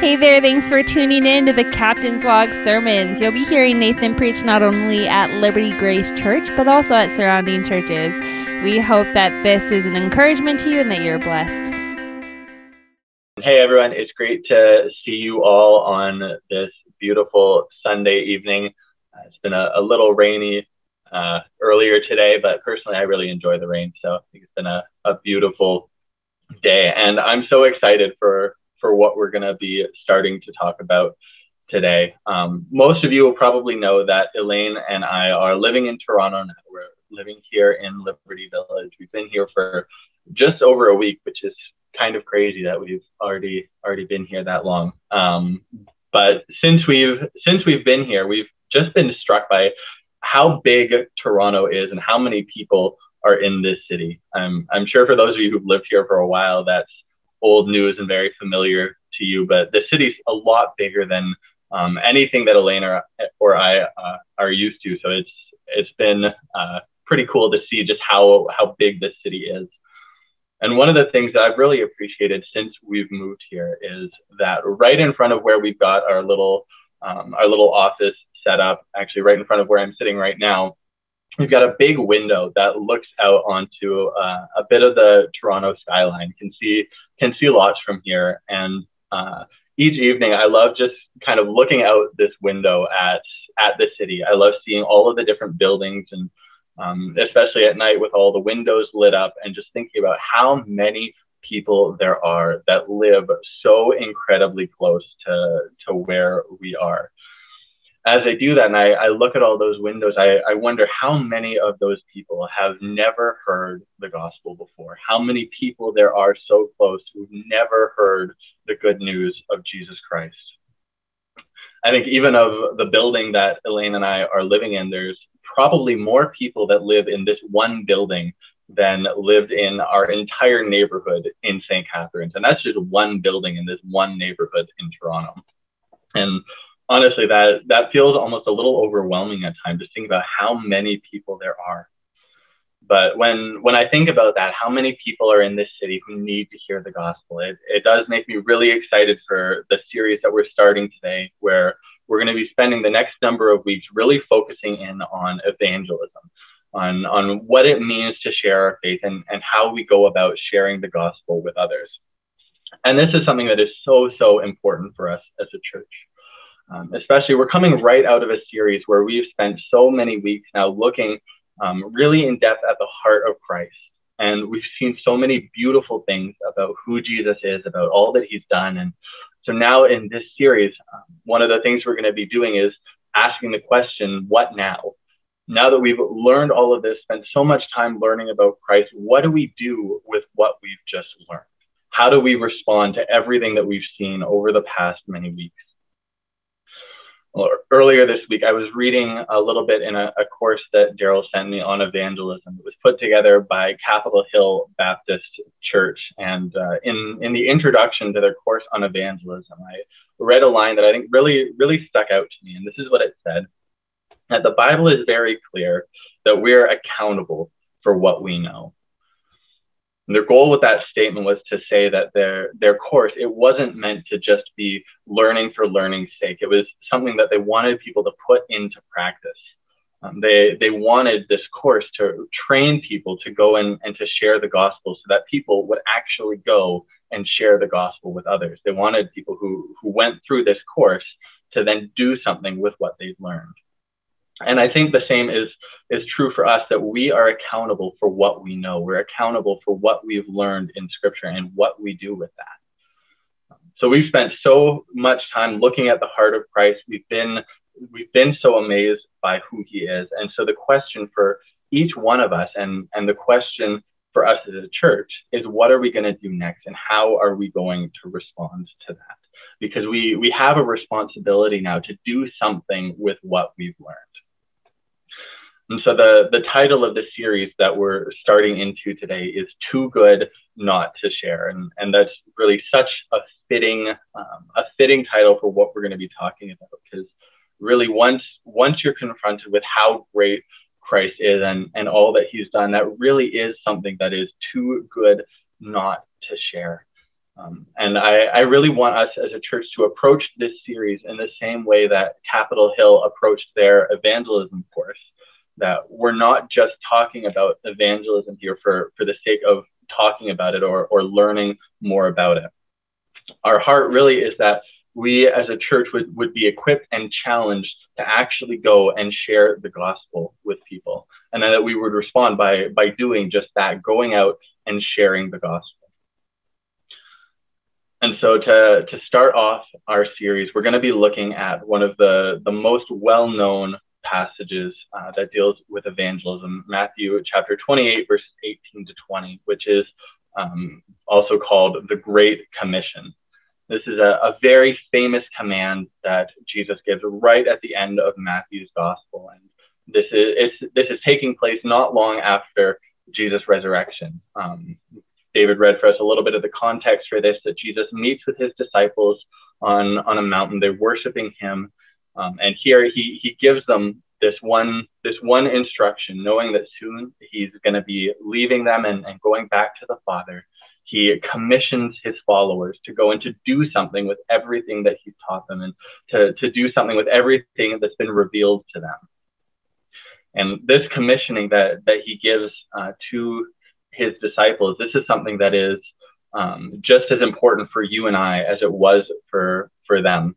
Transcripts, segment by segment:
Hey there, thanks for tuning in to the Captain's Log Sermons. You'll be hearing Nathan preach not only at Liberty Grace Church, but also at surrounding churches. We hope that this is an encouragement to you and that you're blessed. Hey everyone, it's great to see you all on this beautiful Sunday evening. Uh, it's been a, a little rainy uh, earlier today, but personally, I really enjoy the rain. So I think it's been a, a beautiful day. And I'm so excited for for what we're going to be starting to talk about today. Um, most of you will probably know that Elaine and I are living in Toronto now. We're living here in Liberty Village. We've been here for just over a week, which is kind of crazy that we've already already been here that long. Um, but since we've since we've been here, we've just been struck by how big Toronto is and how many people are in this city. I'm I'm sure for those of you who've lived here for a while, that's old news and very familiar to you, but the city's a lot bigger than um, anything that Elaine or, or I uh, are used to. So it's it's been uh, pretty cool to see just how how big this city is. And one of the things that I've really appreciated since we've moved here is that right in front of where we've got our little um, our little office set up, actually right in front of where I'm sitting right now, we've got a big window that looks out onto uh, a bit of the Toronto skyline. You can see can see lots from here. And uh, each evening, I love just kind of looking out this window at at the city. I love seeing all of the different buildings and um, especially at night with all the windows lit up and just thinking about how many people there are that live so incredibly close to, to where we are as I do that and I, I look at all those windows, I, I wonder how many of those people have never heard the gospel before. How many people there are so close who've never heard the good news of Jesus Christ. I think even of the building that Elaine and I are living in, there's probably more people that live in this one building than lived in our entire neighborhood in St. Catharines. And that's just one building in this one neighborhood in Toronto. And honestly, that that feels almost a little overwhelming at times. Just think about how many people there are. But when when I think about that, how many people are in this city who need to hear the gospel? It, it does make me really excited for the series that we're starting today, where we're going to be spending the next number of weeks really focusing in on evangelism, on, on what it means to share our faith and, and how we go about sharing the gospel with others. And this is something that is so, so important for us as a church. Um, especially, we're coming right out of a series where we've spent so many weeks now looking um, really in depth at the heart of Christ. And we've seen so many beautiful things about who Jesus is, about all that he's done. And so now in this series, um, one of the things we're going to be doing is asking the question, what now? Now that we've learned all of this, spent so much time learning about Christ, what do we do with what we've just learned? How do we respond to everything that we've seen over the past many weeks? Earlier this week, I was reading a little bit in a, a course that Daryl sent me on evangelism. It was put together by Capitol Hill Baptist Church. And uh, in, in the introduction to their course on evangelism, I read a line that I think really, really stuck out to me. And this is what it said that the Bible is very clear that we're accountable for what we know. And their goal with that statement was to say that their their course it wasn't meant to just be learning for learning's sake. It was something that they wanted people to put into practice. Um, they they wanted this course to train people to go in and to share the gospel so that people would actually go and share the gospel with others. They wanted people who who went through this course to then do something with what they've learned. And I think the same is, is true for us that we are accountable for what we know. We're accountable for what we've learned in scripture and what we do with that. So we've spent so much time looking at the heart of Christ. We've been, we've been so amazed by who he is. And so the question for each one of us and, and the question for us as a church is what are we going to do next and how are we going to respond to that? Because we, we have a responsibility now to do something with what we've learned. And so the, the title of the series that we're starting into today is Too Good Not to Share. And, and that's really such a fitting, um, a fitting title for what we're going to be talking about. Because really once, once you're confronted with how great Christ is and, and all that he's done, that really is something that is too good not to share. Um, and I, I, really want us as a church to approach this series in the same way that Capitol Hill approached their evangelism course. That we're not just talking about evangelism here for, for the sake of talking about it or, or learning more about it. Our heart really is that we as a church would, would be equipped and challenged to actually go and share the gospel with people. And that we would respond by, by doing just that, going out and sharing the gospel. And so to, to start off our series, we're going to be looking at one of the, the most well-known passages uh, that deals with evangelism, Matthew chapter 28, verses 18 to 20, which is um, also called the Great Commission. This is a, a, very famous command that Jesus gives right at the end of Matthew's gospel. And this is, this is taking place not long after Jesus' resurrection. Um, David read for us a little bit of the context for this that Jesus meets with his disciples on, on a mountain. They're worshiping him. Um, and here he, he gives them this one, this one instruction, knowing that soon he's going to be leaving them and, and going back to the Father. He commissions his followers to go and to do something with everything that he's taught them and to, to do something with everything that's been revealed to them. And this commissioning that, that he gives uh, to his disciples, this is something that is um, just as important for you and I as it was for, for them.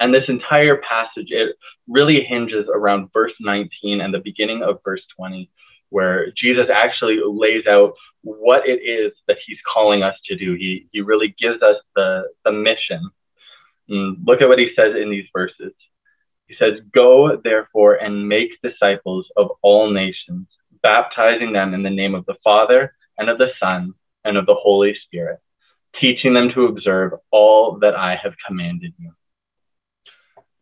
And this entire passage, it really hinges around verse 19 and the beginning of verse 20, where Jesus actually lays out what it is that he's calling us to do. He, he really gives us the, the mission. And look at what he says in these verses. He says, Go therefore and make disciples of all nations baptizing them in the name of the Father and of the Son and of the Holy Spirit, teaching them to observe all that I have commanded you.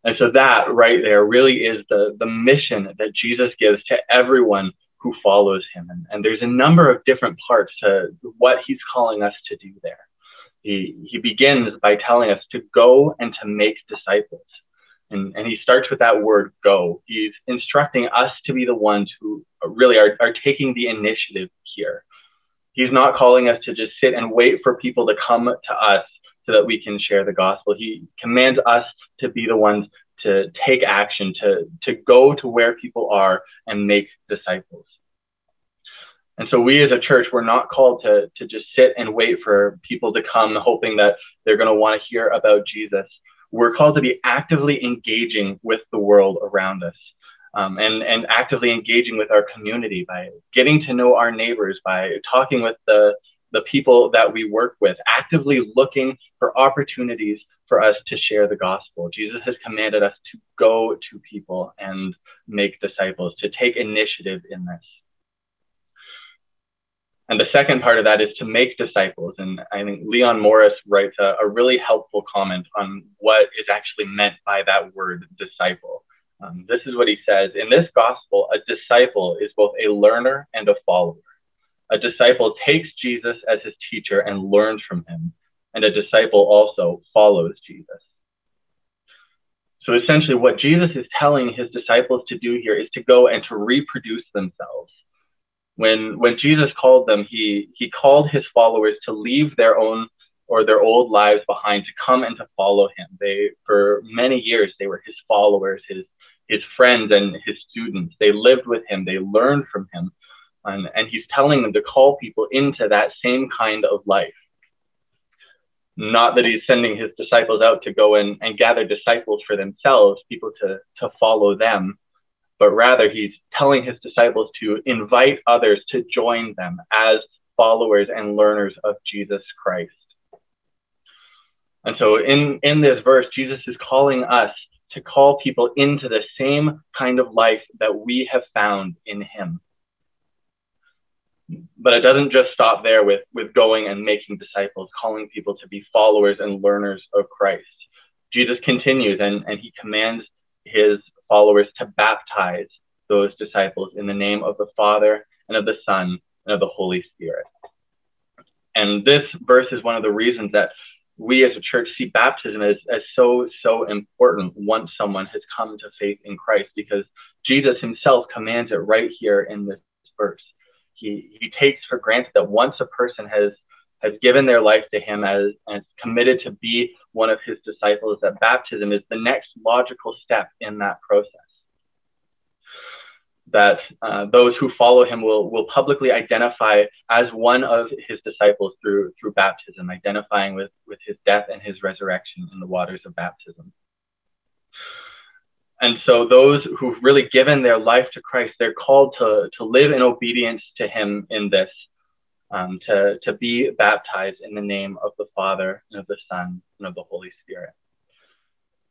And so that right there really is the, the mission that Jesus gives to everyone who follows him. And, and there's a number of different parts to what he's calling us to do there. He, he begins by telling us to go and to make disciples. And, and he starts with that word go. He's instructing us to be the ones who really are, are taking the initiative here. He's not calling us to just sit and wait for people to come to us so that we can share the gospel. He commands us to be the ones to take action, to, to go to where people are and make disciples. And so we as a church, we're not called to, to just sit and wait for people to come hoping that they're going to want to hear about Jesus we're called to be actively engaging with the world around us um, and, and actively engaging with our community by getting to know our neighbors, by talking with the, the people that we work with, actively looking for opportunities for us to share the gospel. Jesus has commanded us to go to people and make disciples, to take initiative in this. And the second part of that is to make disciples. And I think Leon Morris writes a, a really helpful comment on what is actually meant by that word disciple. Um, this is what he says In this gospel, a disciple is both a learner and a follower. A disciple takes Jesus as his teacher and learns from him, and a disciple also follows Jesus. So essentially, what Jesus is telling his disciples to do here is to go and to reproduce themselves when when Jesus called them, he he called his followers to leave their own or their old lives behind to come and to follow him. They for many years they were his followers, his his friends and his students. They lived with him, they learned from him. And, and he's telling them to call people into that same kind of life. Not that he's sending his disciples out to go and, and gather disciples for themselves, people to, to follow them, but rather he's telling his disciples to invite others to join them as followers and learners of Jesus Christ. And so in, in this verse, Jesus is calling us to call people into the same kind of life that we have found in him. But it doesn't just stop there with, with going and making disciples, calling people to be followers and learners of Christ. Jesus continues and, and he commands his followers to baptize those disciples in the name of the Father and of the Son and of the Holy Spirit. And this verse is one of the reasons that we as a church see baptism as, as so, so important once someone has come to faith in Christ, because Jesus himself commands it right here in this verse. He, he takes for granted that once a person has, has given their life to him as, as committed to be one of his disciples, that baptism is the next logical step in that process. That uh, those who follow him will, will publicly identify as one of his disciples through, through baptism, identifying with, with his death and his resurrection in the waters of baptism. And so those who've really given their life to Christ, they're called to, to live in obedience to him in this, um, to, to be baptized in the name of the Father and of the Son and of the Holy Spirit.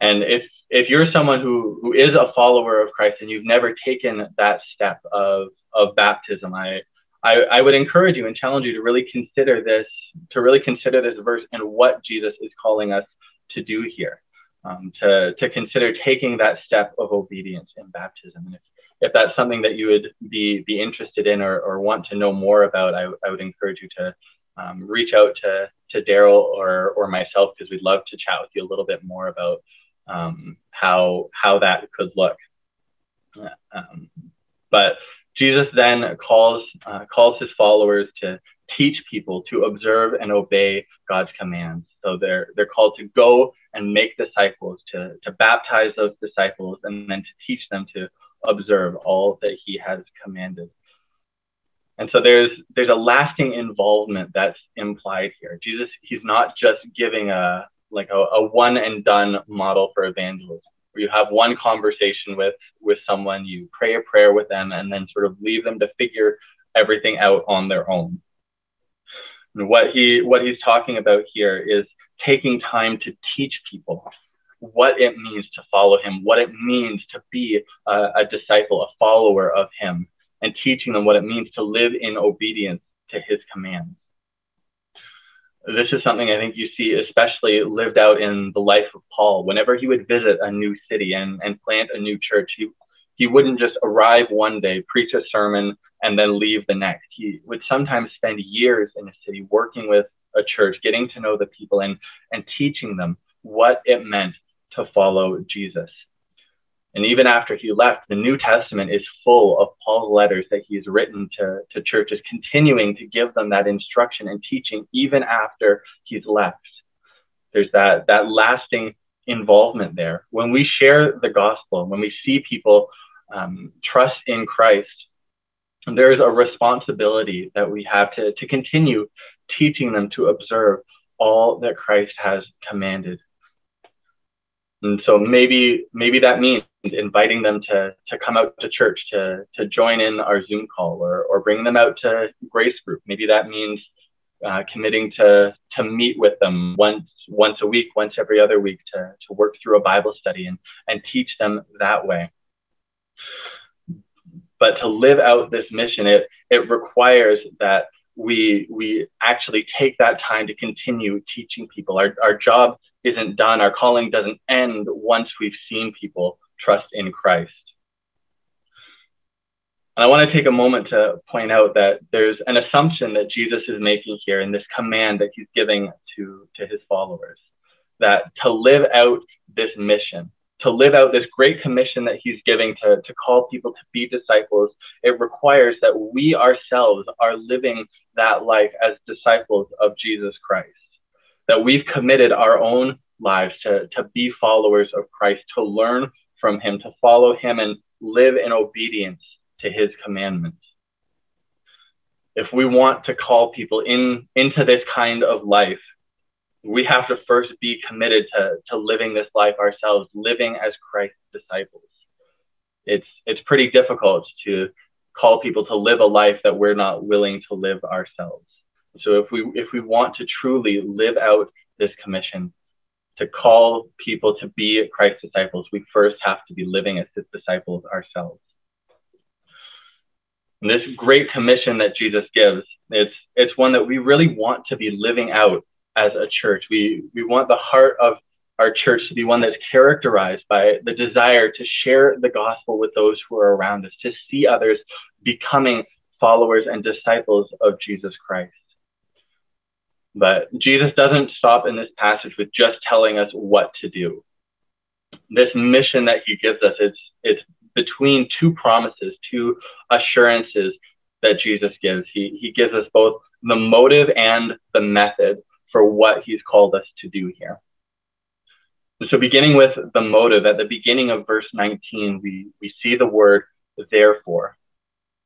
And if, if you're someone who, who is a follower of Christ and you've never taken that step of, of baptism, I, I, I would encourage you and challenge you to really consider this, to really consider this verse and what Jesus is calling us to do here um, to, to consider taking that step of obedience in baptism. And if, if that's something that you would be, be interested in or, or want to know more about, I, I would encourage you to um, reach out to, to Daryl or, or myself because we'd love to chat with you a little bit more about um, how, how that could look. Um, but Jesus then calls, uh, calls his followers to teach people to observe and obey God's commands. So they're, they're called to go and make disciples, to, to baptize those disciples, and then to teach them to observe all that he has commanded. And so there's there's a lasting involvement that's implied here. Jesus, he's not just giving a like a, a one and done model for evangelism, where you have one conversation with with someone, you pray a prayer with them, and then sort of leave them to figure everything out on their own. And what he what he's talking about here is taking time to teach people what it means to follow him, what it means to be a, a, disciple, a follower of him, and teaching them what it means to live in obedience to his commands. This is something I think you see especially lived out in the life of Paul. Whenever he would visit a new city and, and plant a new church, he, he wouldn't just arrive one day, preach a sermon, and then leave the next. He would sometimes spend years in a city working with a church, getting to know the people and, and teaching them what it meant to follow Jesus. And even after he left, the New Testament is full of Paul's letters that he's written to, to churches, continuing to give them that instruction and teaching even after he's left. There's that, that lasting involvement there. When we share the gospel, when we see people um, trust in Christ, there is a responsibility that we have to, to continue teaching them to observe all that Christ has commanded. And so maybe maybe that means inviting them to, to come out to church, to, to join in our Zoom call or, or bring them out to grace group. Maybe that means uh, committing to, to meet with them once, once a week, once every other week to, to work through a Bible study and, and teach them that way. But to live out this mission, it, it requires that we we actually take that time to continue teaching people. Our our job isn't done. Our calling doesn't end once we've seen people trust in Christ. And I want to take a moment to point out that there's an assumption that Jesus is making here in this command that he's giving to, to his followers that to live out this mission, to live out this great commission that he's giving to, to call people to be disciples, it requires that we ourselves are living that life as disciples of Jesus Christ. That we've committed our own lives to, to be followers of Christ, to learn from him, to follow him and live in obedience to his commandments. If we want to call people in into this kind of life, we have to first be committed to, to living this life ourselves, living as Christ's disciples. It's it's pretty difficult to call people to live a life that we're not willing to live ourselves. So if we if we want to truly live out this commission, to call people to be Christ's disciples, we first have to be living as his disciples ourselves. And this great commission that Jesus gives, it's it's one that we really want to be living out as a church. We we want the heart of our church to be one that's characterized by the desire to share the gospel with those who are around us, to see others becoming followers and disciples of Jesus Christ. But Jesus doesn't stop in this passage with just telling us what to do. This mission that he gives us, it's, it's between two promises, two assurances that Jesus gives. He, he gives us both the motive and the method for what he's called us to do here. So, beginning with the motive, at the beginning of verse 19, we, we see the word therefore.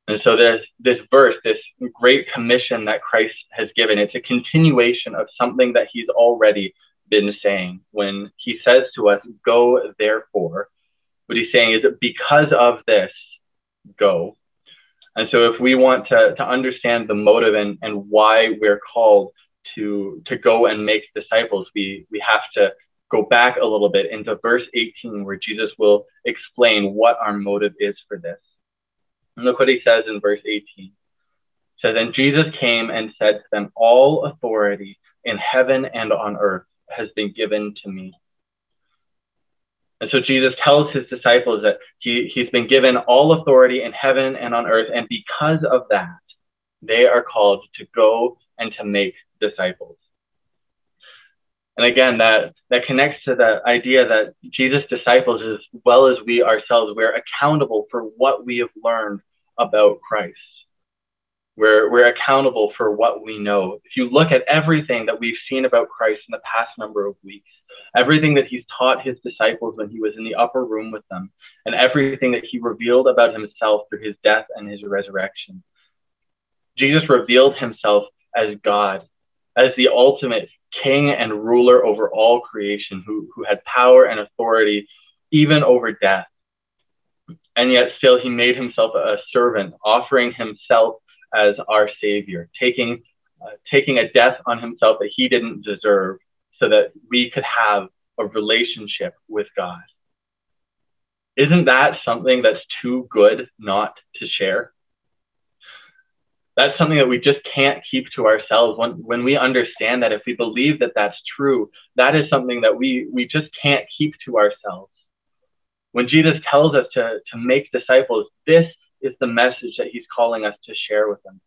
And so, this, this verse, this great commission that Christ has given, it's a continuation of something that he's already been saying. When he says to us, Go therefore, what he's saying is because of this, go. And so, if we want to, to understand the motive and, and why we're called to, to go and make disciples, we, we have to go back a little bit into verse 18, where Jesus will explain what our motive is for this. And look what he says in verse 18. It says, And Jesus came and said to them, All authority in heaven and on earth has been given to me. And so Jesus tells his disciples that he, he's been given all authority in heaven and on earth. And because of that, they are called to go and to make disciples. And again, that, that connects to the idea that Jesus' disciples, as well as we ourselves, we're accountable for what we have learned about Christ. We're, we're accountable for what we know. If you look at everything that we've seen about Christ in the past number of weeks, everything that he's taught his disciples when he was in the upper room with them, and everything that he revealed about himself through his death and his resurrection, Jesus revealed himself as God, as the ultimate king and ruler over all creation, who, who had power and authority even over death. And yet, still, he made himself a servant, offering himself as our savior, taking, uh, taking a death on himself that he didn't deserve so that we could have a relationship with God. Isn't that something that's too good not to share? That's something that we just can't keep to ourselves. When, when we understand that if we believe that that's true that is something that we we just can't keep to ourselves. When jesus tells us to to make disciples this is the message that he's calling us to share with them.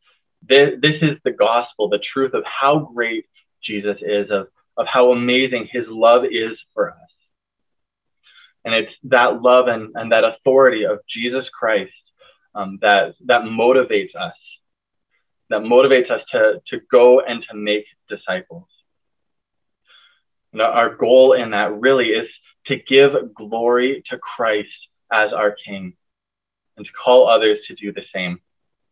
This, this is the gospel the truth of how great jesus is of of how amazing his love is for us. And it's that love and, and that authority of jesus christ um, that that motivates us that motivates us to, to go and to make disciples. And our goal in that really is to give glory to Christ as our King and to call others to do the same.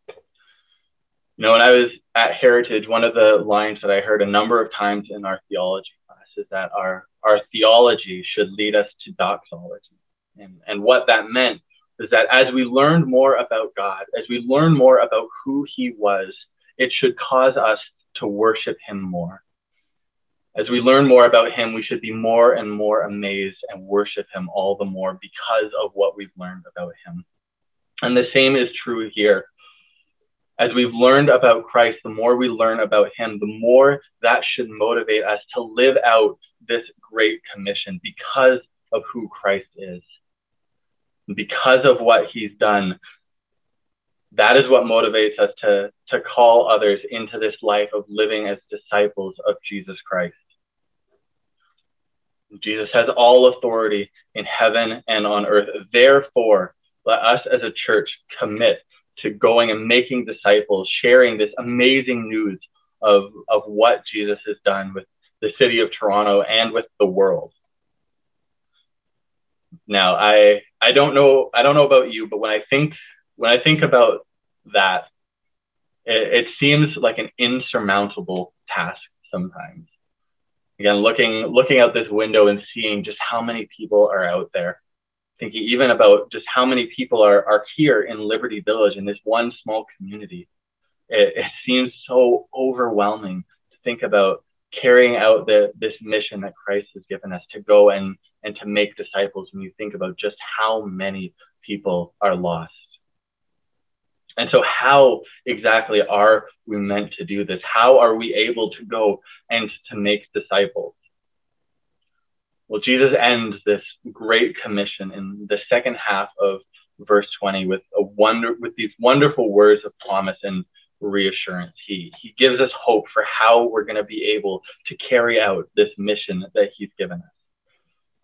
You know, when I was at Heritage, one of the lines that I heard a number of times in our theology class is that our, our theology should lead us to doxology. And, and what that meant is that as we learn more about God, as we learn more about who he was, it should cause us to worship him more. As we learn more about him, we should be more and more amazed and worship him all the more because of what we've learned about him. And the same is true here. As we've learned about Christ, the more we learn about him, the more that should motivate us to live out this great commission because of who Christ is because of what he's done, that is what motivates us to, to call others into this life of living as disciples of Jesus Christ. Jesus has all authority in heaven and on earth. Therefore, let us as a church commit to going and making disciples, sharing this amazing news of, of what Jesus has done with the city of Toronto and with the world. Now, I I don't know I don't know about you, but when I think when I think about that, it, it seems like an insurmountable task sometimes. Again, looking looking out this window and seeing just how many people are out there, thinking even about just how many people are are here in Liberty Village in this one small community. It, it seems so overwhelming to think about carrying out the, this mission that Christ has given us to go and, and to make disciples when you think about just how many people are lost. And so, how exactly are we meant to do this? How are we able to go and to make disciples? Well, Jesus ends this great commission in the second half of verse 20 with a wonder with these wonderful words of promise and reassurance. He, he gives us hope for how we're going to be able to carry out this mission that he's given us.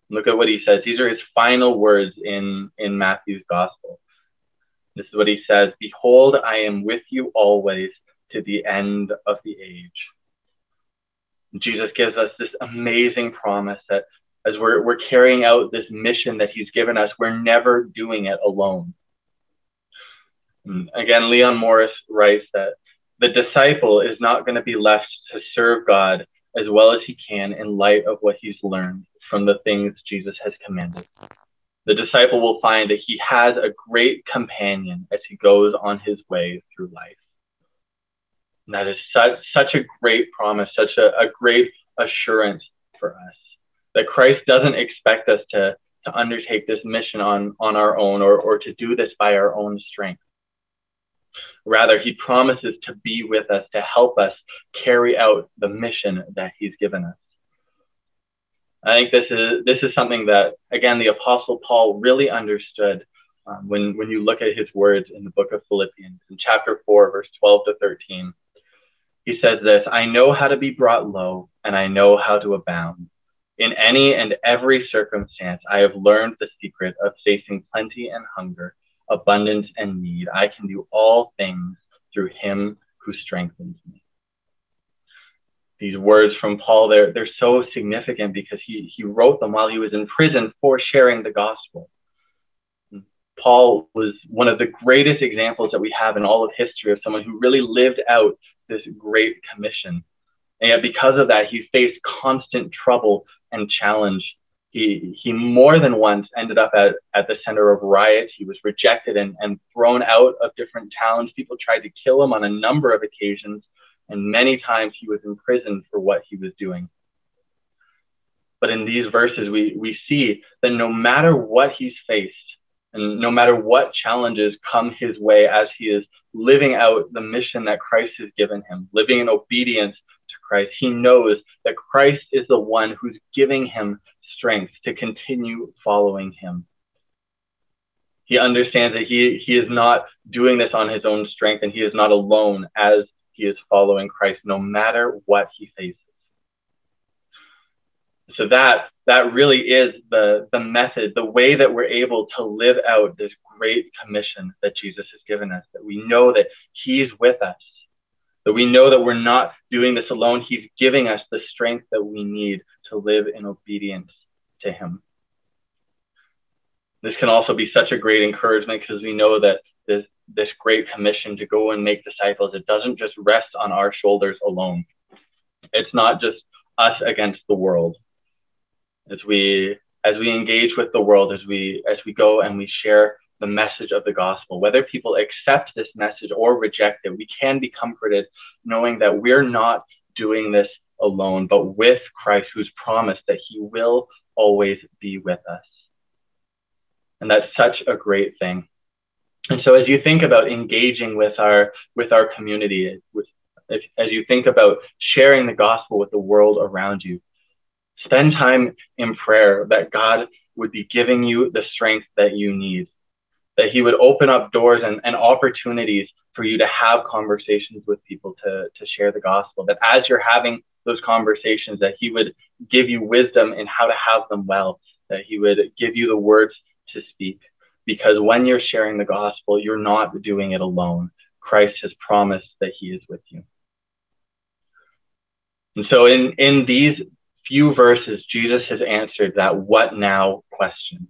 Look at what he says. These are his final words in, in Matthew's gospel. This is what he says Behold, I am with you always to the end of the age. Jesus gives us this amazing promise that as we're, we're carrying out this mission that he's given us, we're never doing it alone. Again, Leon Morris writes that the disciple is not going to be left to serve God as well as he can in light of what he's learned from the things Jesus has commanded. The disciple will find that he has a great companion as he goes on his way through life. And that is such, such a great promise, such a, a great assurance for us that Christ doesn't expect us to, to undertake this mission on, on our own or, or to do this by our own strength. Rather, he promises to be with us, to help us carry out the mission that he's given us. I think this is this is something that again the Apostle Paul really understood um, when when you look at his words in the book of Philippians in chapter four, verse twelve to thirteen. He says this: "I know how to be brought low, and I know how to abound. In any and every circumstance, I have learned the secret of facing plenty and hunger, abundance and need. I can do all things through Him who strengthens me." These words from Paul, they're, they're so significant because he, he wrote them while he was in prison for sharing the gospel. Paul was one of the greatest examples that we have in all of history of someone who really lived out this great commission. And yet, because of that, he faced constant trouble and challenge. He, he more than once ended up at, at the center of riots. He was rejected and, and thrown out of different towns. People tried to kill him on a number of occasions and many times he was imprisoned for what he was doing. But in these verses, we, we see that no matter what he's faced, and no matter what challenges come his way as he is living out the mission that Christ has given him, living in obedience to Christ, he knows that Christ is the one who's giving him strength to continue following him. He understands that he, he is not doing this on his own strength and he is not alone as he is following Christ no matter what he faces. So that that really is the the method, the way that we're able to live out this great commission that Jesus has given us, that we know that he's with us, that we know that we're not doing this alone. He's giving us the strength that we need to live in obedience to him. This can also be such a great encouragement because we know that this this great commission to go and make disciples, it doesn't just rest on our shoulders alone. It's not just us against the world. As we as we engage with the world, as we as we go and we share the message of the gospel, whether people accept this message or reject it, we can be comforted knowing that we're not doing this alone, but with Christ who's promised that he will always be with us. And that's such a great thing. And so as you think about engaging with our with our community, with, if, as you think about sharing the gospel with the world around you, spend time in prayer that God would be giving you the strength that you need, that He would open up doors and, and opportunities for you to have conversations with people to, to share the gospel, that as you're having those conversations, that He would give you wisdom in how to have them well, that He would give you the words to speak because when you're sharing the gospel, you're not doing it alone. Christ has promised that he is with you. And so in, in these few verses, Jesus has answered that what now question.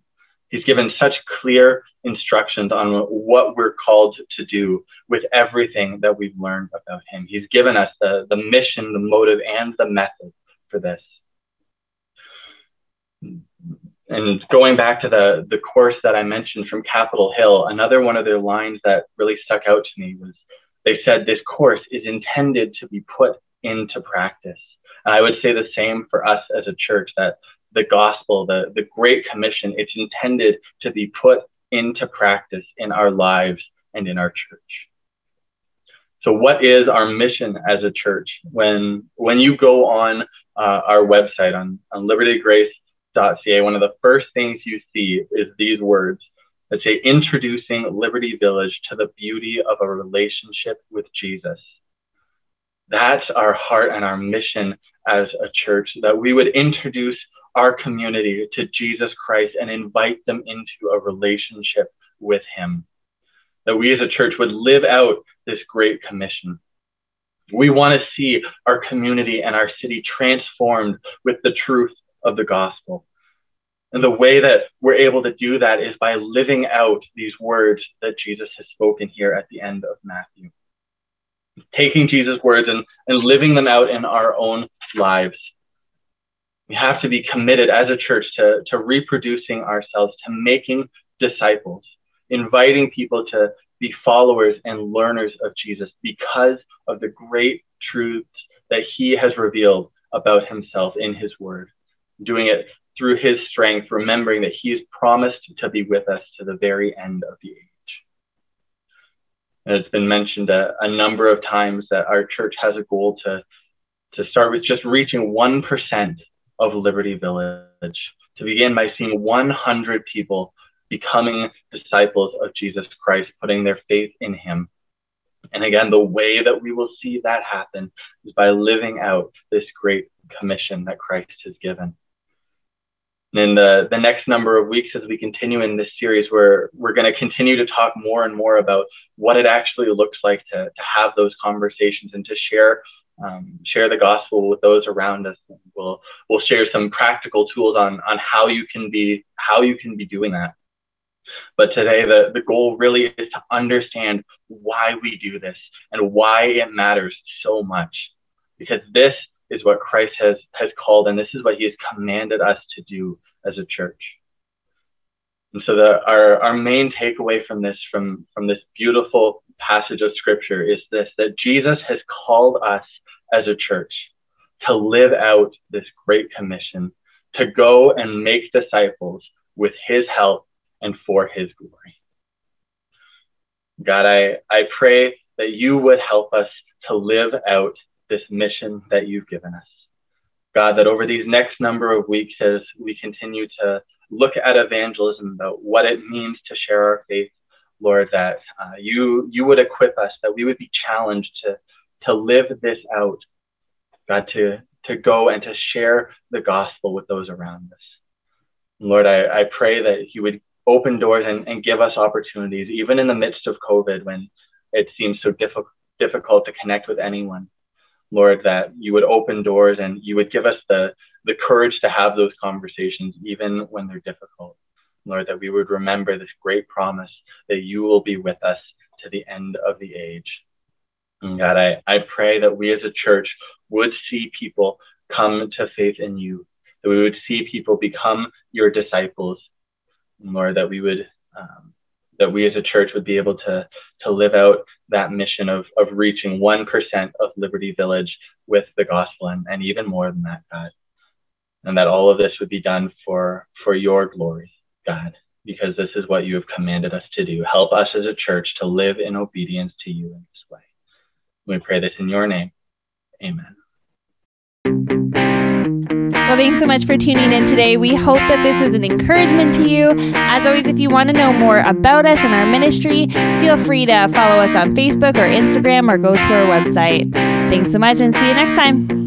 He's given such clear instructions on what we're called to do with everything that we've learned about him. He's given us the, the mission, the motive, and the method for this and going back to the the course that I mentioned from Capitol Hill, another one of their lines that really stuck out to me was they said this course is intended to be put into practice. And I would say the same for us as a church that the gospel, the, the Great Commission, it's intended to be put into practice in our lives and in our church. So, what is our mission as a church? When when you go on uh, our website on, on Liberty Grace one of the first things you see is these words that say, introducing Liberty Village to the beauty of a relationship with Jesus. That's our heart and our mission as a church, that we would introduce our community to Jesus Christ and invite them into a relationship with Him. That we as a church would live out this great commission. We want to see our community and our city transformed with the truth of the gospel. And the way that we're able to do that is by living out these words that Jesus has spoken here at the end of Matthew. Taking Jesus' words and, and living them out in our own lives. We have to be committed as a church to, to reproducing ourselves, to making disciples, inviting people to be followers and learners of Jesus because of the great truths that he has revealed about himself in his word, doing it through his strength, remembering that he has promised to be with us to the very end of the age. And it's been mentioned a, a number of times that our church has a goal to, to start with just reaching 1% of Liberty Village, to begin by seeing 100 people becoming disciples of Jesus Christ, putting their faith in him. And again, the way that we will see that happen is by living out this great commission that Christ has given. And in the, the next number of weeks, as we continue in this series, we're, we're going to continue to talk more and more about what it actually looks like to, to have those conversations and to share um, share the gospel with those around us. We'll we'll share some practical tools on on how you can be how you can be doing that. But today, the, the goal really is to understand why we do this and why it matters so much. Because this is what Christ has, has called, and this is what he has commanded us to do as a church. And so the, our, our main takeaway from this, from, from this beautiful passage of scripture is this, that Jesus has called us as a church to live out this great commission, to go and make disciples with his help and for his glory. God, I, I pray that you would help us to live out this mission that you've given us. God, that over these next number of weeks, as we continue to look at evangelism, about what it means to share our faith, Lord, that uh, you, you would equip us, that we would be challenged to, to live this out, God, to, to go and to share the gospel with those around us. Lord, I, I pray that you would open doors and, and give us opportunities, even in the midst of COVID when it seems so difficult difficult to connect with anyone. Lord, that you would open doors and you would give us the, the courage to have those conversations, even when they're difficult. Lord, that we would remember this great promise that you will be with us to the end of the age. And God, I, I pray that we as a church would see people come to faith in you, that we would see people become your disciples, Lord, that we would, um, that we as a church would be able to, to live out that mission of, of reaching 1% of Liberty Village with the gospel and, and even more than that, God. And that all of this would be done for, for your glory, God, because this is what you have commanded us to do. Help us as a church to live in obedience to you in this way. We pray this in your name. Amen. Well, thanks so much for tuning in today. We hope that this is an encouragement to you. As always, if you want to know more about us and our ministry, feel free to follow us on Facebook or Instagram or go to our website. Thanks so much and see you next time.